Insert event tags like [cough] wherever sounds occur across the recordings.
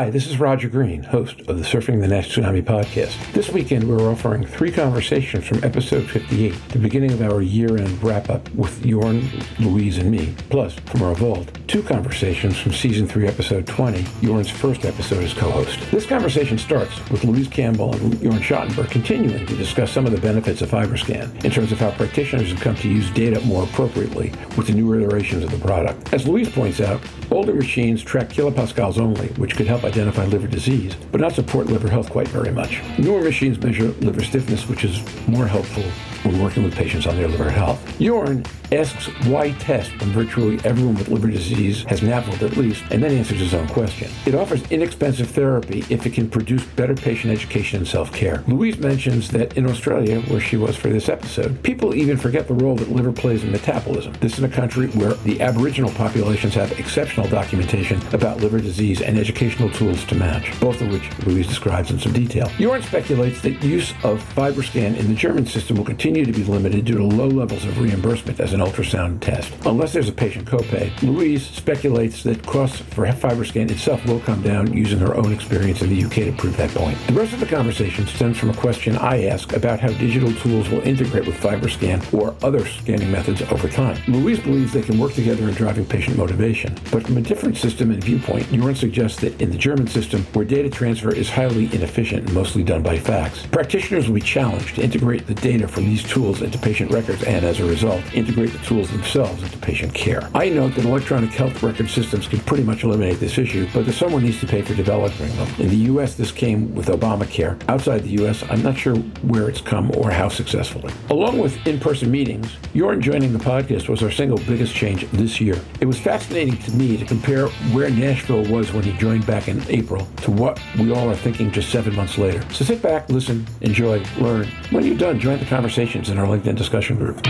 Hi, this is Roger Green, host of the Surfing the NASH Tsunami podcast. This weekend, we're offering three conversations from episode 58, the beginning of our year end wrap up with Jorn, Louise, and me. Plus, from our vault, two conversations from season 3, episode 20, Jorn's first episode as co host. This conversation starts with Louise Campbell and Jorn Schattenberg continuing to discuss some of the benefits of FibroScan in terms of how practitioners have come to use data more appropriately with the newer iterations of the product. As Louise points out, older machines track kilopascals only, which could help identify liver disease, but not support liver health quite very much. Newer machines measure liver stiffness, which is more helpful when working with patients on their liver health. Jorn asks why test when virtually everyone with liver disease has NAFLD at least, and then answers his own question. It offers inexpensive therapy if it can produce better patient education and self-care. Louise mentions that in Australia, where she was for this episode, people even forget the role that liver plays in metabolism. This is a country where the Aboriginal populations have exceptional documentation about liver disease and educational tools to match, both of which Louise describes in some detail. Jorn speculates that use of FibroScan in the German system will continue to be limited due to low levels of reimbursement as an an ultrasound test. Unless there's a patient copay, Louise speculates that costs for FibroScan itself will come down using her own experience in the UK to prove that point. The rest of the conversation stems from a question I ask about how digital tools will integrate with FibroScan or other scanning methods over time. Louise believes they can work together in driving patient motivation, but from a different system and viewpoint, Jorn suggests that in the German system, where data transfer is highly inefficient and mostly done by fax, practitioners will be challenged to integrate the data from these tools into patient records and, as a result, integrate the tools themselves into patient care. I note that electronic health record systems can pretty much eliminate this issue, but that someone needs to pay for developing them. In the U.S., this came with Obamacare. Outside the U.S., I'm not sure where it's come or how successfully. Along with in-person meetings, Jorn joining the podcast was our single biggest change this year. It was fascinating to me to compare where Nashville was when he joined back in April to what we all are thinking just seven months later. So sit back, listen, enjoy, learn. When you're done, join the conversations in our LinkedIn discussion group.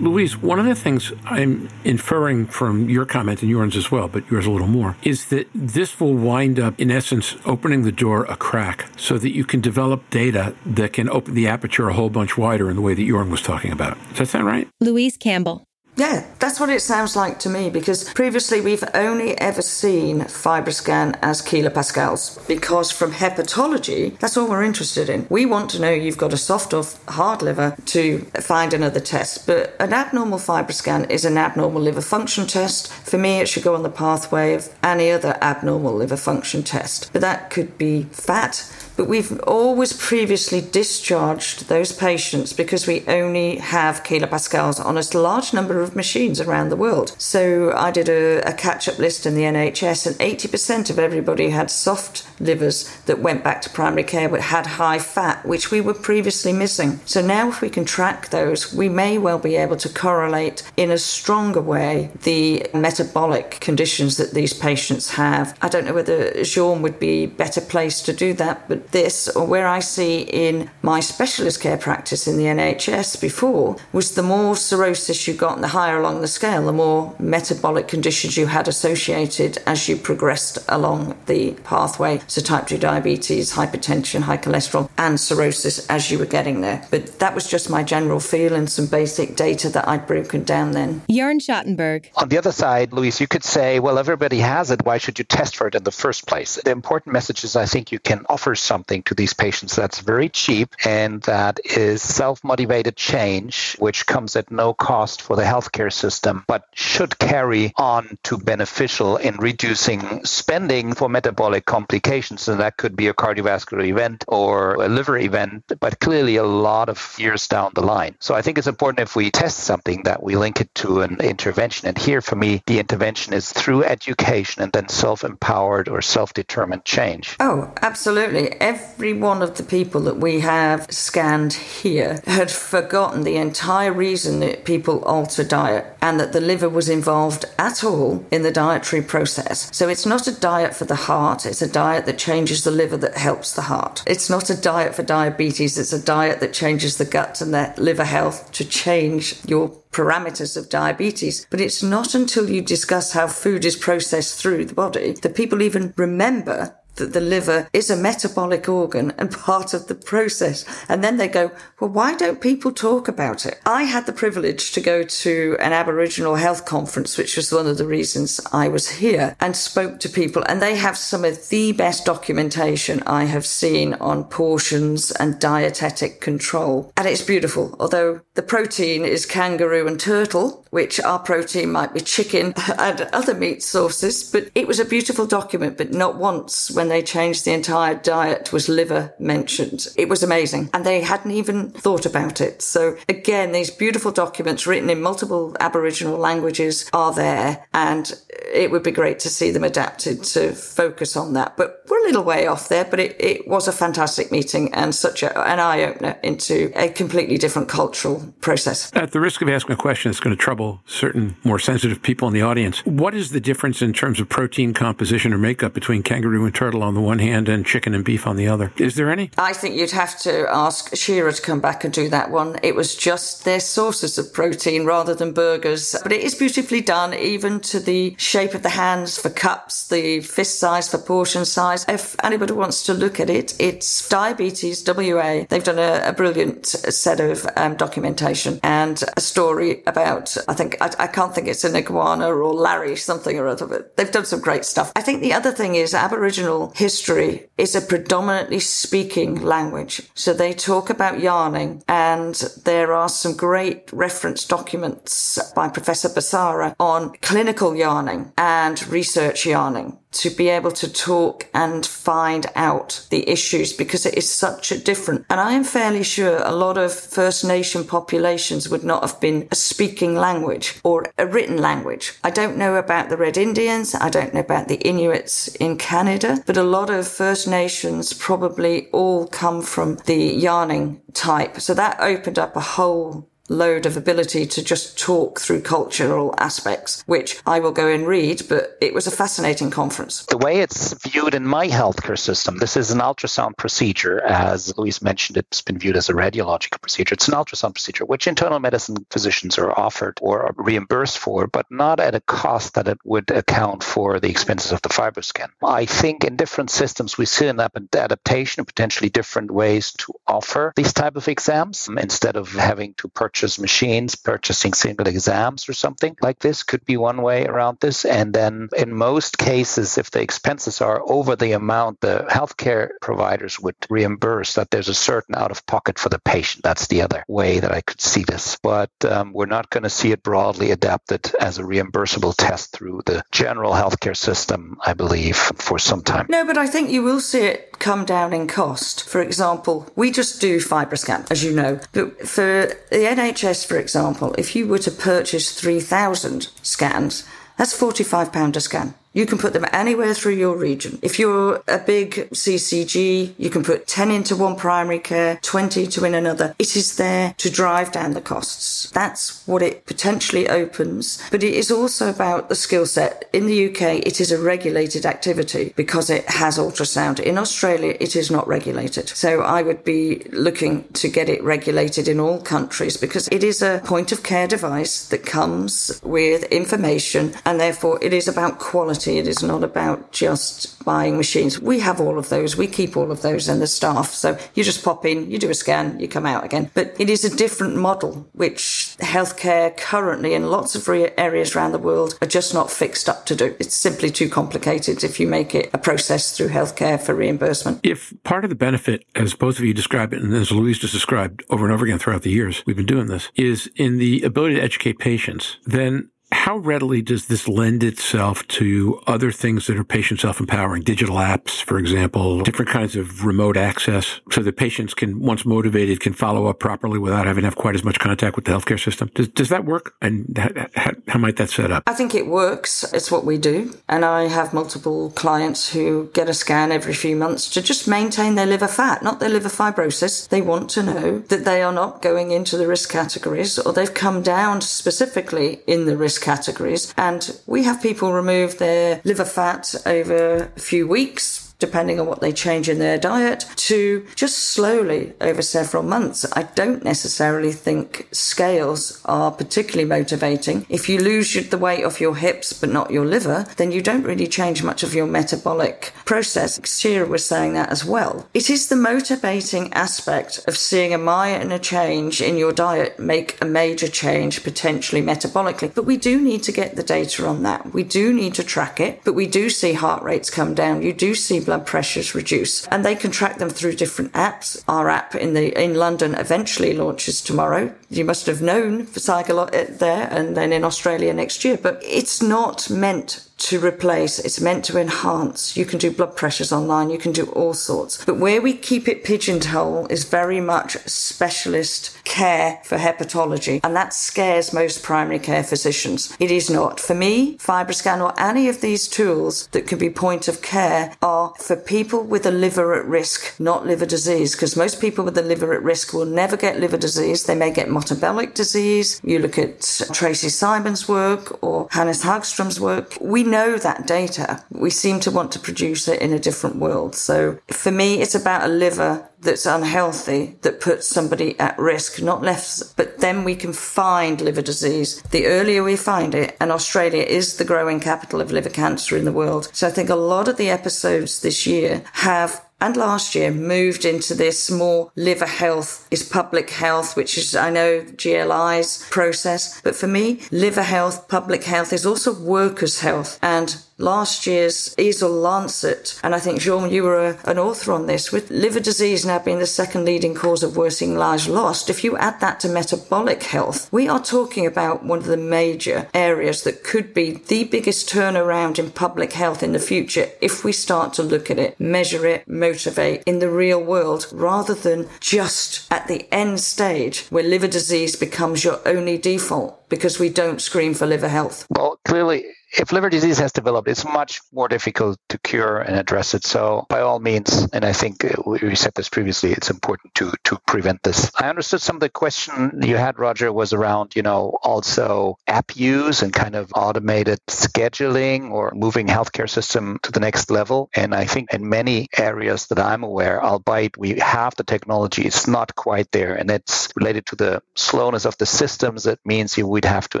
Louise, one of the things I'm inferring from your comment and yours as well, but yours a little more, is that this will wind up, in essence, opening the door a crack so that you can develop data that can open the aperture a whole bunch wider in the way that Jorn was talking about. Does that sound right? Louise Campbell. Yeah, that's what it sounds like to me because previously we've only ever seen FibroScan as kilopascals because from hepatology, that's all we're interested in. We want to know you've got a soft or hard liver to find another test, but an abnormal FibroScan is an abnormal liver function test. For me, it should go on the pathway of any other abnormal liver function test, but that could be fat but we've always previously discharged those patients because we only have kilopascals on a large number of machines around the world. So I did a, a catch up list in the NHS, and 80% of everybody had soft livers that went back to primary care but had high fat, which we were previously missing. So now, if we can track those, we may well be able to correlate in a stronger way the metabolic conditions that these patients have. I don't know whether Jorn would be better placed to do that, but this, or where I see in my specialist care practice in the NHS before, was the more cirrhosis you got the higher along the scale, the more metabolic conditions you had associated as you progressed along the pathway. So, type 2 diabetes, hypertension, high cholesterol, and cirrhosis as you were getting there. But that was just my general feel and some basic data that I'd broken down then. Jorn Schattenberg. On the other side, Louise, you could say, well, everybody has it. Why should you test for it in the first place? The important message is I think you can offer something to these patients that's very cheap and that is self motivated change, which comes at no cost for the healthcare system, but should carry on to beneficial in reducing spending for metabolic complications. And that could be a cardiovascular event or a liver event, but clearly a lot of years down the line. So I think it's important if we test something that we link it to an intervention. And here for me, the intervention is through education and then self empowered or self determined change. Oh, absolutely every one of the people that we have scanned here had forgotten the entire reason that people alter diet and that the liver was involved at all in the dietary process. So it's not a diet for the heart, it's a diet that changes the liver that helps the heart. It's not a diet for diabetes, it's a diet that changes the gut and the liver health to change your parameters of diabetes. But it's not until you discuss how food is processed through the body that people even remember that the liver is a metabolic organ and [laughs] part of the process. And then they go, well, why don't people talk about it? I had the privilege to go to an Aboriginal health conference, which was one of the reasons I was here and spoke to people. And they have some of the best documentation I have seen on portions and dietetic control. And it's beautiful, although the protein is kangaroo and turtle, which our protein might be chicken [laughs] and other meat sources. But it was a beautiful document, but not once when they changed the entire diet was liver mentioned. It was amazing. And they hadn't even thought about it. So again, these beautiful documents written in multiple Aboriginal languages are there. And it would be great to see them adapted to focus on that. But we're a little way off there, but it, it was a fantastic meeting and such a, an eye opener into a completely different cultural process. At the risk of asking a question that's going to trouble certain more sensitive people in the audience, what is the difference in terms of protein composition or makeup between kangaroo and turtle? on the one hand and chicken and beef on the other. Is there any? I think you'd have to ask Shira to come back and do that one. It was just their sources of protein rather than burgers. But it is beautifully done, even to the shape of the hands for cups, the fist size for portion size. If anybody wants to look at it, it's Diabetes WA. They've done a, a brilliant set of um, documentation and a story about, I think, I, I can't think it's an iguana or Larry, something or other, but they've done some great stuff. I think the other thing is Aboriginal history is a predominantly speaking language. So they talk about yarning and there are some great reference documents by Professor Bessarab on clinical yarning and research yarning to be able to talk and find out the issues because it is such a different. And I am fairly sure a lot of First Nation populations would not have been a speaking language or a written language. I don't know about the Red Indians. I don't know about the Inuits in Canada, but a lot of First Nations probably all come from the yarning type. So that opened up a whole load of ability to just talk through cultural aspects, which I will go and read, but it was a fascinating conference. The way it's viewed in my healthcare system, this is an ultrasound procedure. As Louise mentioned, it's been viewed as a radiological procedure. It's an ultrasound procedure, which internal medicine physicians are offered or reimbursed for, but not at a cost that it would account for the expenses of the FibroScan. I think in different systems, we see an adaptation of potentially different ways to offer these type of exams instead of having to purchase purchase machines, purchasing single exams or something like this could be one way around this. And then in most cases, if the expenses are over the amount the healthcare providers would reimburse, that there's a certain out of pocket for the patient. That's the other way that I could see this. But um, we're not going to see it broadly adapted as a reimbursable test through the general healthcare system, I believe, for some time. No, but I think you will see it come down in cost. For example, we just do FibroScan, as you know. But for the NHS, for example, if you were to purchase 3,000 scans, that's £45 a scan. You can put them anywhere through your region. If you're a big CCG, you can put 10 into one primary care, 20 to in another. It is there to drive down the costs. That's what it potentially opens. But it is also about the skill set. In the UK, it is a regulated activity because it has ultrasound. In Australia, it is not regulated. So I would be looking to get it regulated in all countries because it is a point of care device that comes with information and therefore it is about quality It is not about just buying machines. We have all of those. We keep all of those in the staff. So you just pop in, you do a scan, you come out again. But it is a different model, which healthcare currently in lots of areas around the world are just not fixed up to do. It's simply too complicated if you make it a process through healthcare for reimbursement. If part of the benefit, as both of you described it, and as Louise just described over and over again throughout the years we've been doing this, is in the ability to educate patients, then how readily does this lend itself to other things that are patient self-empowering? Digital apps, for example, different kinds of remote access so that patients can, once motivated, can follow up properly without having to have quite as much contact with the healthcare system. Does, does that work? And how, how might that set up? I think it works. It's what we do. And I have multiple clients who get a scan every few months to just maintain their liver fat, not their liver fibrosis. They want to know that they are not going into the risk categories or they've come down specifically in the risk categories. And we have people remove their liver fat over a few weeks depending on what they change in their diet, to just slowly over several months. I don't necessarily think scales are particularly motivating. If you lose the weight off your hips but not your liver, then you don't really change much of your metabolic process. Shira was saying that as well. It is the motivating aspect of seeing a minor change in your diet make a major change potentially metabolically. But we do need to get the data on that. We do need to track it, but we do see heart rates come down. You do see blood pressures reduce and they can track them through different apps. Our app in the, in London eventually launches tomorrow. You must have known for Cycle uh, there and then in Australia next year, but it's not meant to replace, it's meant to enhance. You can do blood pressures online, you can do all sorts. But where we keep it pigeonhole is very much specialist care for hepatology, and that scares most primary care physicians. It is not. For me, FibroScan or any of these tools that can be point of care are for people with a liver at risk, not liver disease, because most people with a liver at risk will never get liver disease. They may get metabolic disease. You look at Tracey Simon's work or Hannes Hagstrom's work. We know that data. We seem to want to produce it in a different world. So for me, it's about a liver that's unhealthy that puts somebody at risk, not less, but then we can find liver disease. The earlier we find it, and Australia is the growing capital of liver cancer in the world. So I think a lot of the episodes this year have and last year moved into this more liver health is public health, which is, I know, GLI's process. But for me, liver health, public health is also workers' health. And last year's EASL Lancet, and I think, Jorn, you were a, an author on this, with liver disease now being the second leading cause of worsening lives lost, if you add that to metabolic health, we are talking about one of the major areas that could be the biggest turnaround in public health in the future if we start to look at it, measure it, motivate in the real world, rather than just at the end stage where liver disease becomes your only default because we don't screen for liver health. Well, clearly, if liver disease has developed, it's much more difficult to cure and address it. So, by all means, and I think uh, we said this previously, it's important to to prevent this. I understood some of the question you had, Roger, was around you know also app use and kind of automated scheduling or moving healthcare system to the next level. And I think in many areas that I'm aware, albeit we have the technology, it's not quite there, and it's related to the slowness of the systems. It means you would have to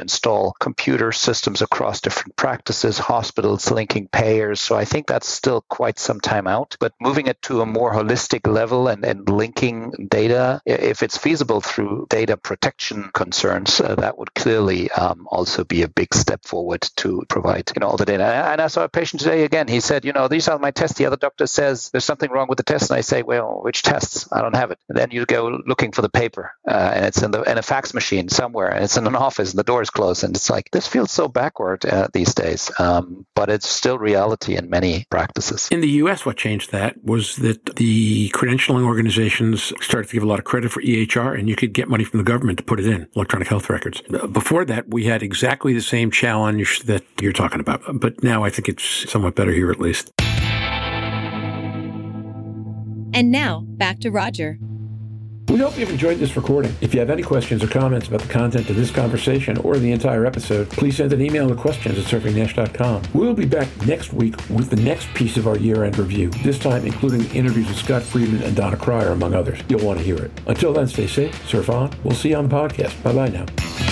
install computer systems across different practices, hospitals linking payers. So I think that's still quite some time out. But moving it to a more holistic level and, and linking data, if it's feasible through data protection concerns, uh, that would clearly um, also be a big step forward to provide you know all the data. And I saw a patient today again. He said, you know, these are my tests. The other doctor says there's something wrong with the test, and I say, well, which tests? I don't have it. And then you go looking for the paper, uh, and it's in the in a fax machine somewhere, and it's in an office, and the door is closed, and it's like this feels so backward uh, these these days, um, but it's still reality in many practices. In the U.S., what changed that was that the credentialing organizations started to give a lot of credit for EHR, and you could get money from the government to put it in electronic health records. Before that, we had exactly the same challenge that you're talking about, but now I think it's somewhat better here at least. And now back to Roger. We hope you've enjoyed this recording. If you have any questions or comments about the content of this conversation or the entire episode, please send an email to questions at surfingnash.com. We'll be back next week with the next piece of our year-end review, this time including interviews with Scott Friedman and Donna Cryer, among others. You'll want to hear it. Until then, stay safe, surf on. We'll see you on the podcast. Bye-bye now.